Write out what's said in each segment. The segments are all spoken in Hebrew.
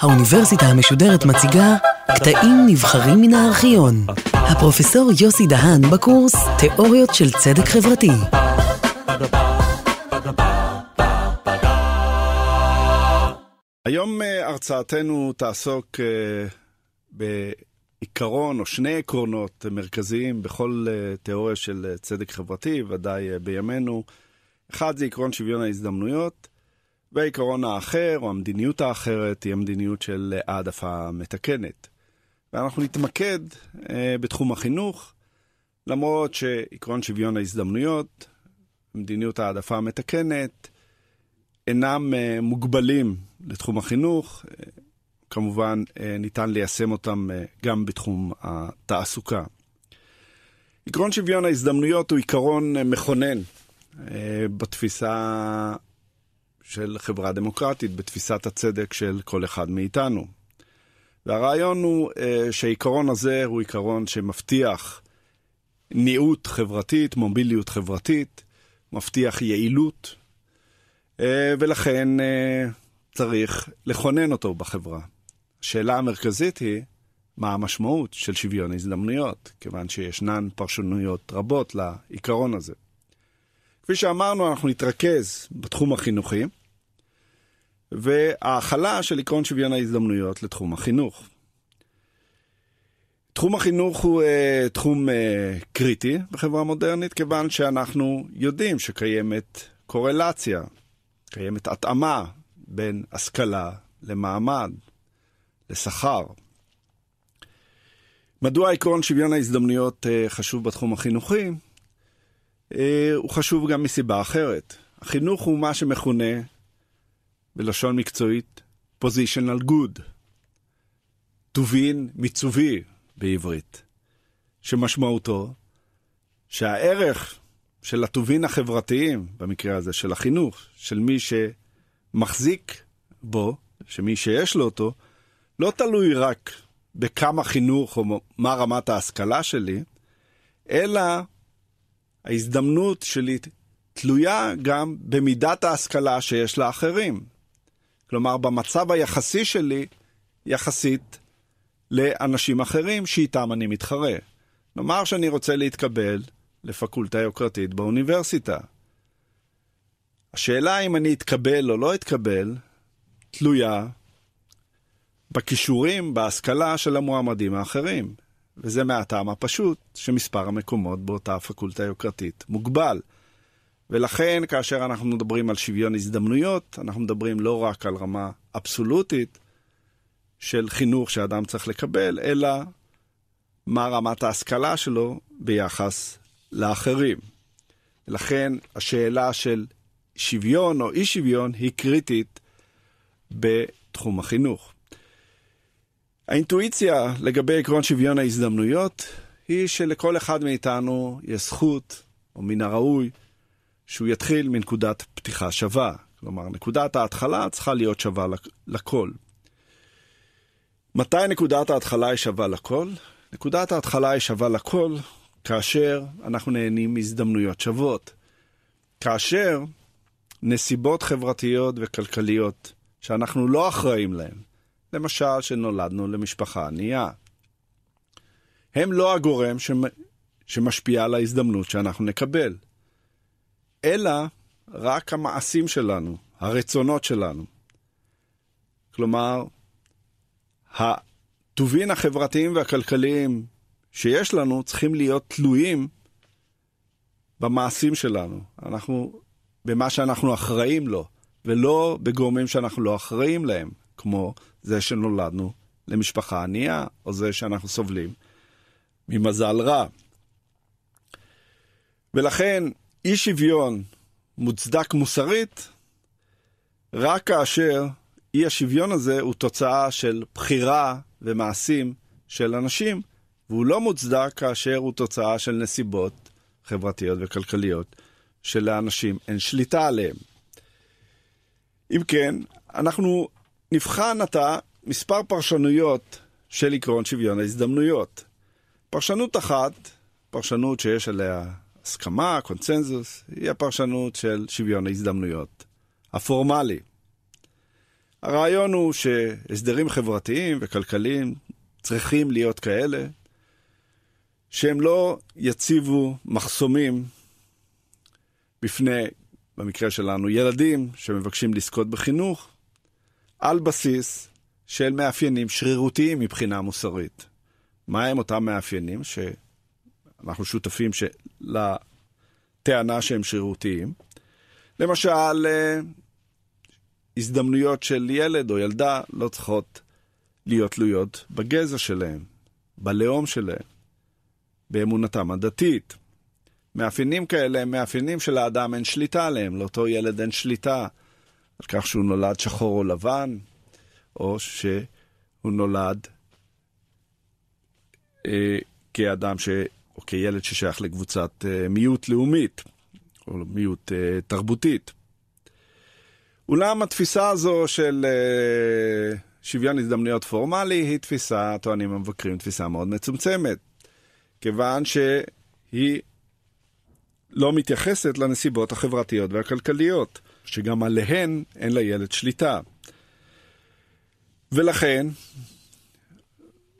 האוניברסיטה המשודרת מציגה קטעים נבחרים מן הארכיון. הפרופסור יוסי דהן בקורס תיאוריות של צדק חברתי. היום אה, הרצאתנו תעסוק אה, בעיקרון או שני עקרונות מרכזיים בכל אה, תיאוריה של צדק חברתי, ודאי בימינו. אחד זה עקרון שוויון ההזדמנויות, והעיקרון האחר, או המדיניות האחרת, היא המדיניות של העדפה מתקנת. ואנחנו נתמקד אה, בתחום החינוך, למרות שעקרון שוויון ההזדמנויות, מדיניות העדפה המתקנת, אינם אה, מוגבלים לתחום החינוך. אה, כמובן, אה, ניתן ליישם אותם אה, גם בתחום התעסוקה. עקרון שוויון ההזדמנויות הוא עיקרון אה, מכונן אה, בתפיסה של חברה דמוקרטית, בתפיסת הצדק של כל אחד מאיתנו. והרעיון הוא אה, שהעיקרון הזה הוא עיקרון שמבטיח ניעות חברתית, מוביליות חברתית, מבטיח יעילות, אה, ולכן צריך לכונן אותו בחברה. השאלה המרכזית היא, מה המשמעות של שוויון הזדמנויות, כיוון שישנן פרשנויות רבות לעיקרון הזה. כפי שאמרנו, אנחנו נתרכז בתחום החינוכי, וההכלה של עקרון שוויון ההזדמנויות לתחום החינוך. תחום החינוך הוא uh, תחום uh, קריטי בחברה מודרנית, כיוון שאנחנו יודעים שקיימת קורלציה, קיימת התאמה בין השכלה למעמד, לשכר. מדוע עקרון שוויון ההזדמנויות uh, חשוב בתחום החינוכי? Uh, הוא חשוב גם מסיבה אחרת. החינוך הוא מה שמכונה בלשון מקצועית, positional good, טובין מיצובי בעברית, שמשמעותו שהערך של הטובין החברתיים, במקרה הזה של החינוך, של מי שמחזיק בו, שמי שיש לו אותו, לא תלוי רק בכמה חינוך או מה רמת ההשכלה שלי, אלא ההזדמנות שלי תלויה גם במידת ההשכלה שיש לאחרים. כלומר, במצב היחסי שלי, יחסית לאנשים אחרים שאיתם אני מתחרה. נאמר שאני רוצה להתקבל לפקולטה יוקרתית באוניברסיטה. השאלה אם אני אתקבל או לא אתקבל, תלויה בכישורים, בהשכלה של המועמדים האחרים. וזה מהטעם הפשוט שמספר המקומות באותה פקולטה יוקרתית מוגבל. ולכן כאשר אנחנו מדברים על שוויון הזדמנויות, אנחנו מדברים לא רק על רמה אבסולוטית של חינוך שאדם צריך לקבל, אלא מה רמת ההשכלה שלו ביחס לאחרים. ולכן השאלה של שוויון או אי שוויון היא קריטית בתחום החינוך. האינטואיציה לגבי עקרון שוויון ההזדמנויות היא שלכל אחד מאיתנו יש זכות, או מן הראוי, שהוא יתחיל מנקודת פתיחה שווה. כלומר, נקודת ההתחלה צריכה להיות שווה לכל. מתי נקודת ההתחלה היא שווה לכל? נקודת ההתחלה היא שווה לכל כאשר אנחנו נהנים מהזדמנויות שוות. כאשר נסיבות חברתיות וכלכליות שאנחנו לא אחראים להן, למשל שנולדנו למשפחה ענייה, הם לא הגורם שמשפיע על ההזדמנות שאנחנו נקבל. אלא רק המעשים שלנו, הרצונות שלנו. כלומר, הטובין החברתיים והכלכליים שיש לנו צריכים להיות תלויים במעשים שלנו. אנחנו, במה שאנחנו אחראים לו, ולא בגורמים שאנחנו לא אחראים להם, כמו זה שנולדנו למשפחה ענייה, או זה שאנחנו סובלים ממזל רע. ולכן אי שוויון מוצדק מוסרית רק כאשר אי השוויון הזה הוא תוצאה של בחירה ומעשים של אנשים, והוא לא מוצדק כאשר הוא תוצאה של נסיבות חברתיות וכלכליות שלאנשים אין שליטה עליהם. אם כן, אנחנו נבחן עתה מספר פרשנויות של עקרון שוויון ההזדמנויות. פרשנות אחת, פרשנות שיש עליה הסכמה, קונצנזוס, היא הפרשנות של שוויון ההזדמנויות, הפורמלי. הרעיון הוא שהסדרים חברתיים וכלכליים צריכים להיות כאלה שהם לא יציבו מחסומים בפני, במקרה שלנו, ילדים שמבקשים לזכות בחינוך, על בסיס של מאפיינים שרירותיים מבחינה מוסרית. מהם אותם מאפיינים שאנחנו שותפים לטענה שהם שרירותיים? למשל, אה, הזדמנויות של ילד או ילדה לא צריכות להיות תלויות בגזע שלהם, בלאום שלהם, באמונתם הדתית. מאפיינים כאלה הם מאפיינים שלאדם אין שליטה עליהם, לאותו ילד אין שליטה על כך שהוא נולד שחור או לבן, או שהוא נולד אה, כאדם ש... או כילד ששייך לקבוצת אה, מיעוט לאומית, או מיעוט אה, תרבותית. אולם התפיסה הזו של אה, שוויון הזדמנויות פורמלי היא תפיסה, טוענים המבקרים, תפיסה מאוד מצומצמת, כיוון שהיא לא מתייחסת לנסיבות החברתיות והכלכליות, שגם עליהן אין לילד שליטה. ולכן,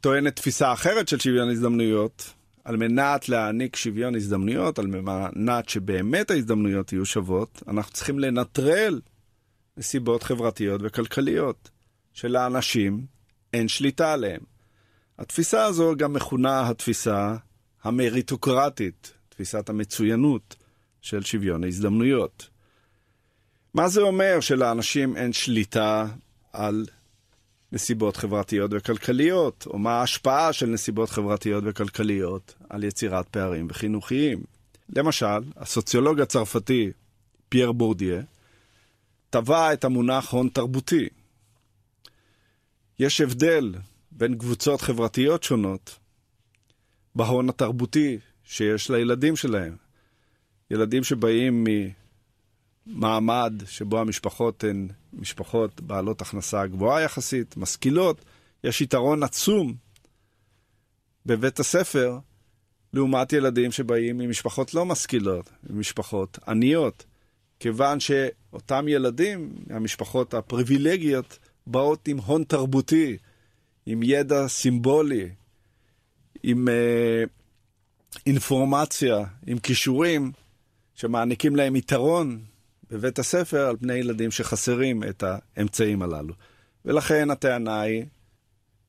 טוענת תפיסה אחרת של שוויון הזדמנויות, על מנת להעניק שוויון הזדמנויות, על מנת שבאמת ההזדמנויות יהיו שוות, אנחנו צריכים לנטרל נסיבות חברתיות וכלכליות, שלאנשים אין שליטה עליהם. התפיסה הזו גם מכונה התפיסה המריטוקרטית, תפיסת המצוינות של שוויון ההזדמנויות. מה זה אומר שלאנשים אין שליטה על נסיבות חברתיות וכלכליות, או מה ההשפעה של נסיבות חברתיות וכלכליות על יצירת פערים וחינוכיים. למשל, הסוציולוג הצרפתי פייר בורדיה טבע את המונח הון תרבותי. יש הבדל בין קבוצות חברתיות שונות בהון התרבותי שיש לילדים שלהם. ילדים שבאים ממעמד שבו המשפחות הן משפחות בעלות הכנסה גבוהה יחסית, משכילות, יש יתרון עצום בבית הספר לעומת ילדים שבאים ממשפחות לא משכילות, ממשפחות עניות. כיוון שאותם ילדים, המשפחות הפריבילגיות, באות עם הון תרבותי, עם ידע סימבולי, עם אה, אינפורמציה, עם כישורים, שמעניקים להם יתרון בבית הספר על פני ילדים שחסרים את האמצעים הללו. ולכן הטענה היא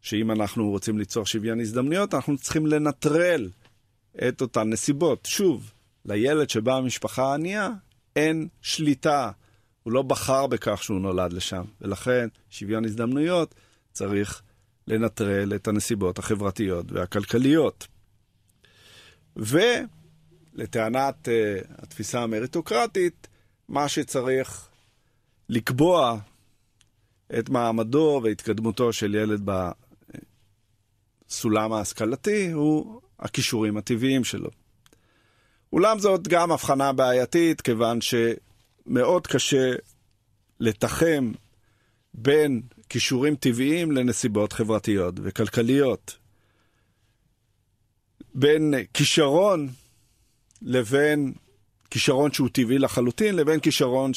שאם אנחנו רוצים ליצור שוויון הזדמנויות, אנחנו צריכים לנטרל את אותן נסיבות. שוב, לילד שבא ממשפחה ענייה, אין שליטה. הוא לא בחר בכך שהוא נולד לשם, ולכן שוויון הזדמנויות צריך לנטרל את הנסיבות החברתיות והכלכליות. ולטענת uh, התפיסה המריטוקרטית, מה שצריך לקבוע את מעמדו והתקדמותו של ילד בסולם ההשכלתי הוא הכישורים הטבעיים שלו. אולם זאת גם הבחנה בעייתית, כיוון שמאוד קשה לתחם בין כישורים טבעיים לנסיבות חברתיות וכלכליות. בין כישרון לבין כישרון שהוא טבעי לחלוטין, לבין כישרון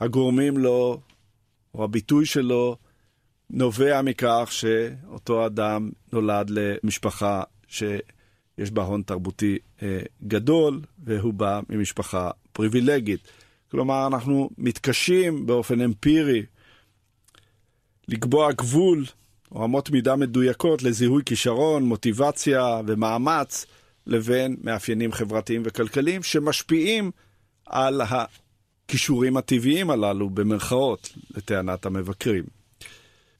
שהגורמים לו, או הביטוי שלו, נובע מכך שאותו אדם נולד למשפחה ש... יש בה הון תרבותי אה, גדול, והוא בא ממשפחה פריבילגית. כלומר, אנחנו מתקשים באופן אמפירי לקבוע גבול או אמות מידה מדויקות לזיהוי כישרון, מוטיבציה ומאמץ לבין מאפיינים חברתיים וכלכליים שמשפיעים על הכישורים הטבעיים הללו, במרכאות, לטענת המבקרים.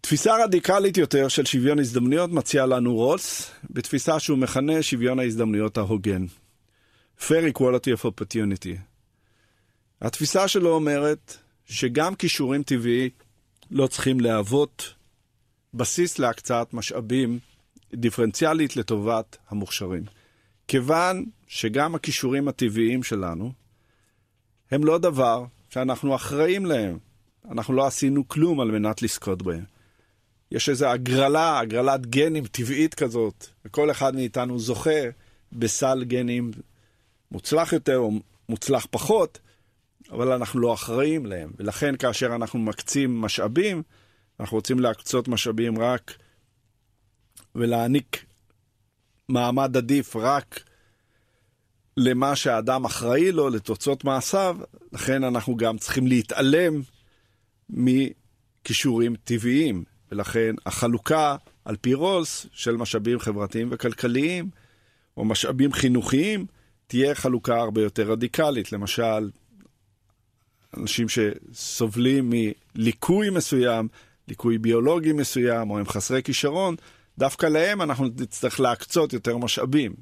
תפיסה רדיקלית יותר של שוויון הזדמנויות מציע לנו רולס, בתפיסה שהוא מכנה שוויון ההזדמנויות ההוגן. Fair Equality of Opportunity. התפיסה שלו אומרת שגם כישורים טבעי לא צריכים להוות בסיס להקצאת משאבים דיפרנציאלית לטובת המוכשרים. כיוון שגם הכישורים הטבעיים שלנו הם לא דבר שאנחנו אחראים להם. אנחנו לא עשינו כלום על מנת לזכות בהם. יש איזו הגרלה, הגרלת גנים טבעית כזאת, וכל אחד מאיתנו זוכה בסל גנים מוצלח יותר או מוצלח פחות, אבל אנחנו לא אחראים להם. ולכן כאשר אנחנו מקצים משאבים, אנחנו רוצים להקצות משאבים רק ולהעניק מעמד עדיף רק למה שהאדם אחראי לו, לתוצאות מעשיו, לכן אנחנו גם צריכים להתעלם מכישורים טבעיים. ולכן החלוקה על פי רוס של משאבים חברתיים וכלכליים, או משאבים חינוכיים, תהיה חלוקה הרבה יותר רדיקלית. למשל, אנשים שסובלים מליקוי מסוים, ליקוי ביולוגי מסוים, או הם חסרי כישרון, דווקא להם אנחנו נצטרך להקצות יותר משאבים.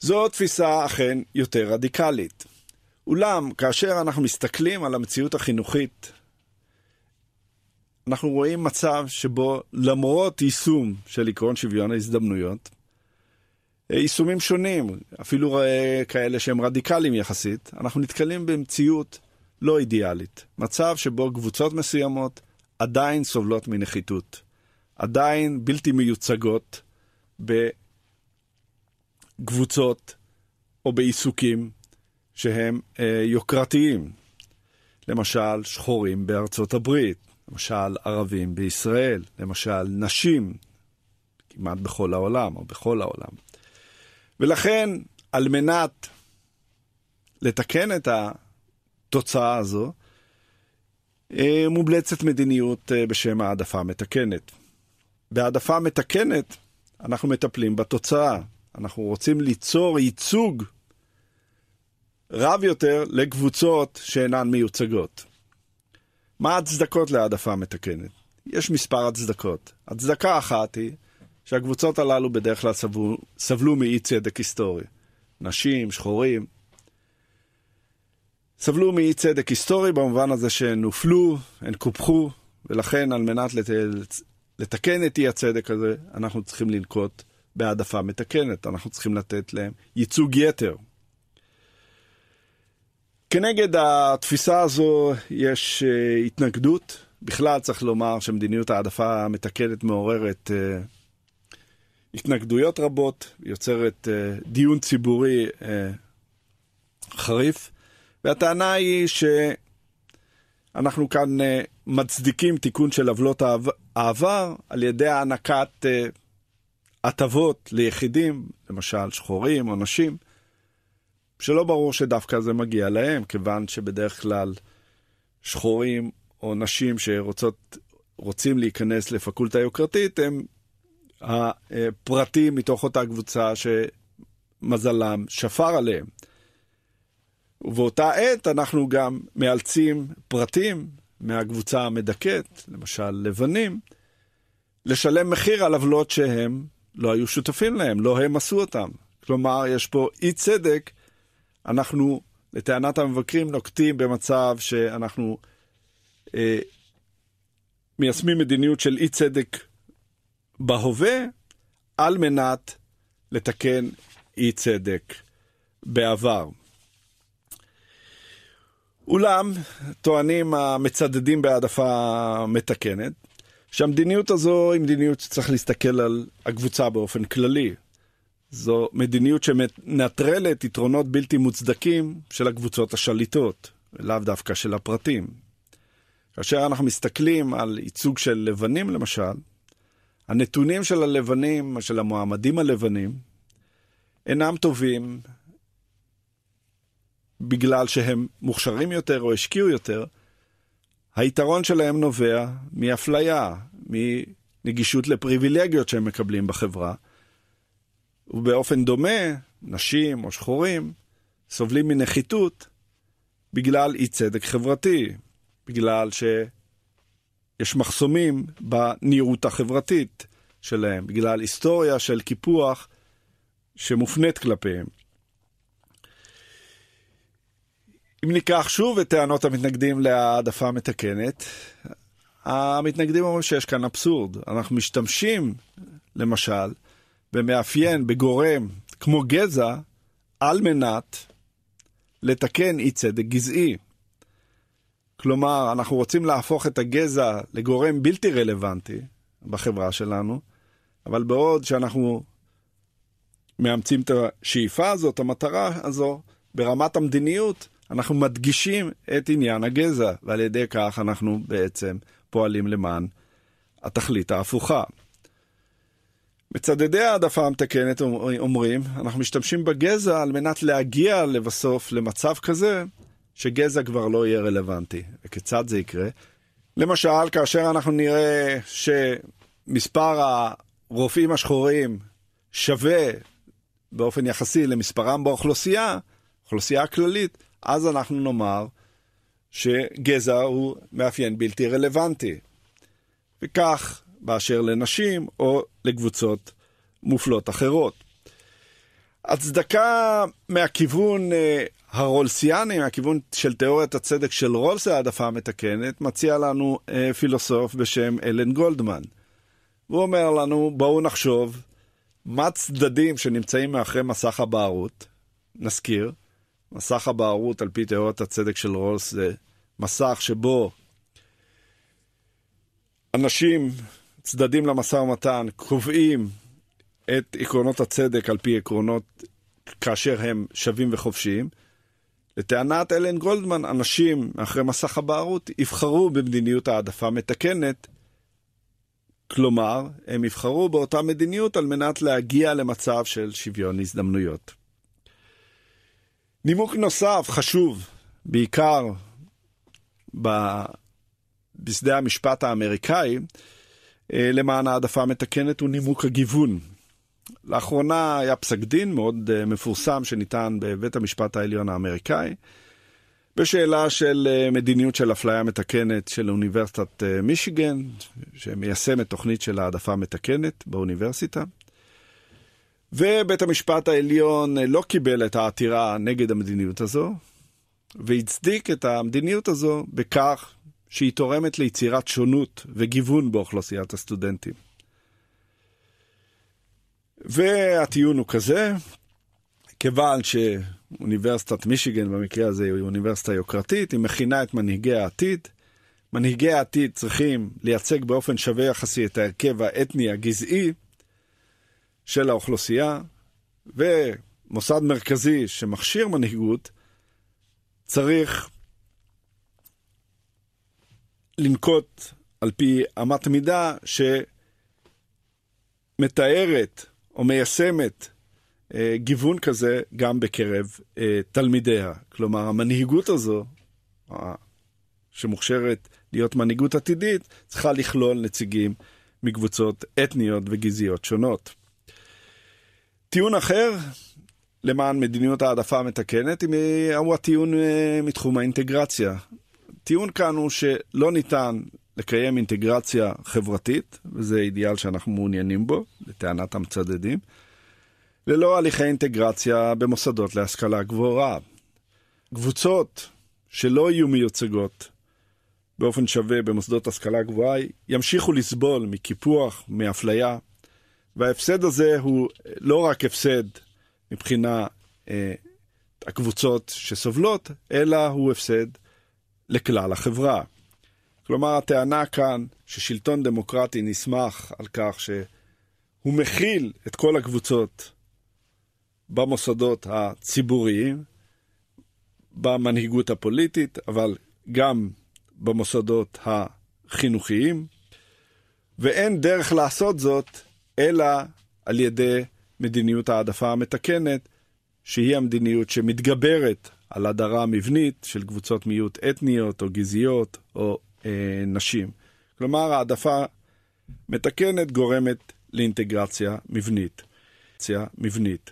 זו תפיסה אכן יותר רדיקלית. אולם, כאשר אנחנו מסתכלים על המציאות החינוכית, אנחנו רואים מצב שבו למרות יישום של עקרון שוויון ההזדמנויות, יישומים שונים, אפילו כאלה שהם רדיקליים יחסית, אנחנו נתקלים במציאות לא אידיאלית. מצב שבו קבוצות מסוימות עדיין סובלות מנחיתות, עדיין בלתי מיוצגות בקבוצות או בעיסוקים שהם אה, יוקרתיים. למשל, שחורים בארצות הברית, למשל, ערבים בישראל, למשל, נשים, כמעט בכל העולם או בכל העולם. ולכן, על מנת לתקן את התוצאה הזו, אה, מובלצת מדיניות אה, בשם העדפה מתקנת. בהעדפה מתקנת אנחנו מטפלים בתוצאה. אנחנו רוצים ליצור ייצוג רב יותר לקבוצות שאינן מיוצגות. מה ההצדקות להעדפה מתקנת? יש מספר הצדקות. הצדקה אחת היא שהקבוצות הללו בדרך כלל סבלו, סבלו מאי צדק היסטורי. נשים, שחורים, סבלו מאי צדק היסטורי במובן הזה שהן הופלו, הן קופחו, ולכן על מנת. לתקן את אי הצדק הזה, אנחנו צריכים לנקוט בהעדפה מתקנת, אנחנו צריכים לתת להם ייצוג יתר. כנגד התפיסה הזו יש uh, התנגדות. בכלל צריך לומר שמדיניות העדפה המתקנת מעוררת uh, התנגדויות רבות, יוצרת uh, דיון ציבורי חריף, והטענה היא שאנחנו כאן מצדיקים תיקון של עוולות העבר על ידי הענקת uh, הטבות ליחידים, למשל שחורים או נשים. שלא ברור שדווקא זה מגיע להם, כיוון שבדרך כלל שחורים או נשים שרוצים להיכנס לפקולטה יוקרתית הם הפרטים מתוך אותה קבוצה שמזלם שפר עליהם. ובאותה עת אנחנו גם מאלצים פרטים מהקבוצה המדכאת, למשל לבנים, לשלם מחיר על עוולות שהם לא היו שותפים להם, לא הם עשו אותם. כלומר, יש פה אי צדק אנחנו, לטענת המבקרים, נוקטים במצב שאנחנו אה, מיישמים מדיניות של אי צדק בהווה, על מנת לתקן אי צדק בעבר. אולם, טוענים המצדדים בהעדפה מתקנת, שהמדיניות הזו היא מדיניות שצריך להסתכל על הקבוצה באופן כללי. זו מדיניות שמנטרלת יתרונות בלתי מוצדקים של הקבוצות השליטות, לאו דווקא של הפרטים. כאשר אנחנו מסתכלים על ייצוג של לבנים למשל, הנתונים של הלבנים, של המועמדים הלבנים, אינם טובים בגלל שהם מוכשרים יותר או השקיעו יותר, היתרון שלהם נובע מאפליה, מנגישות לפריבילגיות שהם מקבלים בחברה, ובאופן דומה, נשים או שחורים סובלים מנחיתות בגלל אי צדק חברתי, בגלל שיש מחסומים בנראות החברתית שלהם, בגלל היסטוריה של קיפוח שמופנית כלפיהם. אם ניקח שוב את טענות המתנגדים להעדפה המתקנת, המתנגדים אומרים שיש כאן אבסורד. אנחנו משתמשים, למשל, ומאפיין בגורם כמו גזע על מנת לתקן אי צדק גזעי. כלומר, אנחנו רוצים להפוך את הגזע לגורם בלתי רלוונטי בחברה שלנו, אבל בעוד שאנחנו מאמצים את השאיפה הזאת, המטרה הזו, ברמת המדיניות, אנחנו מדגישים את עניין הגזע, ועל ידי כך אנחנו בעצם פועלים למען התכלית ההפוכה. מצדדי העדפה המתקנת אומרים, אנחנו משתמשים בגזע על מנת להגיע לבסוף למצב כזה שגזע כבר לא יהיה רלוונטי. וכיצד זה יקרה? למשל, כאשר אנחנו נראה שמספר הרופאים השחורים שווה באופן יחסי למספרם באוכלוסייה, אוכלוסייה כללית, אז אנחנו נאמר שגזע הוא מאפיין בלתי רלוונטי. וכך באשר לנשים או לקבוצות מופלות אחרות. הצדקה מהכיוון אה, הרולסיאני, מהכיוון של תיאוריית הצדק של רולס העדפה המתקנת, מציע לנו אה, פילוסוף בשם אלן גולדמן. הוא אומר לנו, בואו נחשוב מה צדדים שנמצאים מאחרי מסך הבערות. נזכיר, מסך הבערות על פי תיאוריית הצדק של רולס זה מסך שבו אנשים, צדדים למשא ומתן, קובעים את עקרונות הצדק על פי עקרונות כאשר הם שווים וחופשיים. לטענת אלן גולדמן, אנשים אחרי מסך הבערות יבחרו במדיניות העדפה מתקנת, כלומר, הם יבחרו באותה מדיניות על מנת להגיע למצב של שוויון הזדמנויות. נימוק נוסף, חשוב, בעיקר בשדה המשפט האמריקאי, אה, למען העדפה מתקנת הוא נימוק הגיוון. לאחרונה היה פסק דין מאוד אה, מפורסם שניתן בבית המשפט העליון האמריקאי, בשאלה של אה, מדיניות של אפליה מתקנת של אוניברסיטת מישיגן, שמיישמת תוכנית של העדפה מתקנת באוניברסיטה. ובית המשפט העליון לא קיבל את העתירה נגד המדיניות הזו, והצדיק את המדיניות הזו בכך שהיא תורמת ליצירת שונות וגיוון באוכלוסיית הסטודנטים. והטיעון הוא כזה, כיוון שאוניברסיטת מישיגן במקרה הזה היא אוניברסיטה יוקרתית, היא מכינה את מנהיגי העתיד. מנהיגי העתיד צריכים לייצג באופן שווה יחסי את ההרכב האתני הגזעי של האוכלוסייה, ומוסד מרכזי שמכשיר מנהיגות צריך לנקוט על פי אמת מידה שמתארת או מיישמת אה, גיוון כזה גם בקרב אה, תלמידיה. כלומר, המנהיגות הזו, שמוכשרת להיות מנהיגות עתידית, צריכה לכלול נציגים מקבוצות אתניות וגזעיות שונות. טיעון אחר למען מדיניות העדפה המתקנת הוא הטיעון אה, מתחום האינטגרציה. הטיעון כאן הוא שלא ניתן לקיים אינטגרציה חברתית, וזה אידיאל שאנחנו מעוניינים בו, לטענת המצדדים, ללא הליכי אינטגרציה במוסדות להשכלה גבוהה. קבוצות שלא יהיו מיוצגות באופן שווה במוסדות השכלה גבוהה ימשיכו לסבול מקיפוח, מאפליה, וההפסד הזה הוא לא רק הפסד מבחינה אה, הקבוצות שסובלות, אלא הוא הפסד לכלל החברה. כלומר, הטענה כאן ששלטון דמוקרטי נסמך על כך שהוא מכיל את כל הקבוצות במוסדות הציבוריים, במנהיגות הפוליטית, אבל גם במוסדות החינוכיים, ואין דרך לעשות זאת אלא על ידי מדיניות העדפה המתקנת, שהיא המדיניות שמתגברת על הדרה מבנית של קבוצות מיעוט אתניות או גזעיות או אה, נשים. כלומר, העדפה מתקנת גורמת לאינטגרציה מבנית. מבנית.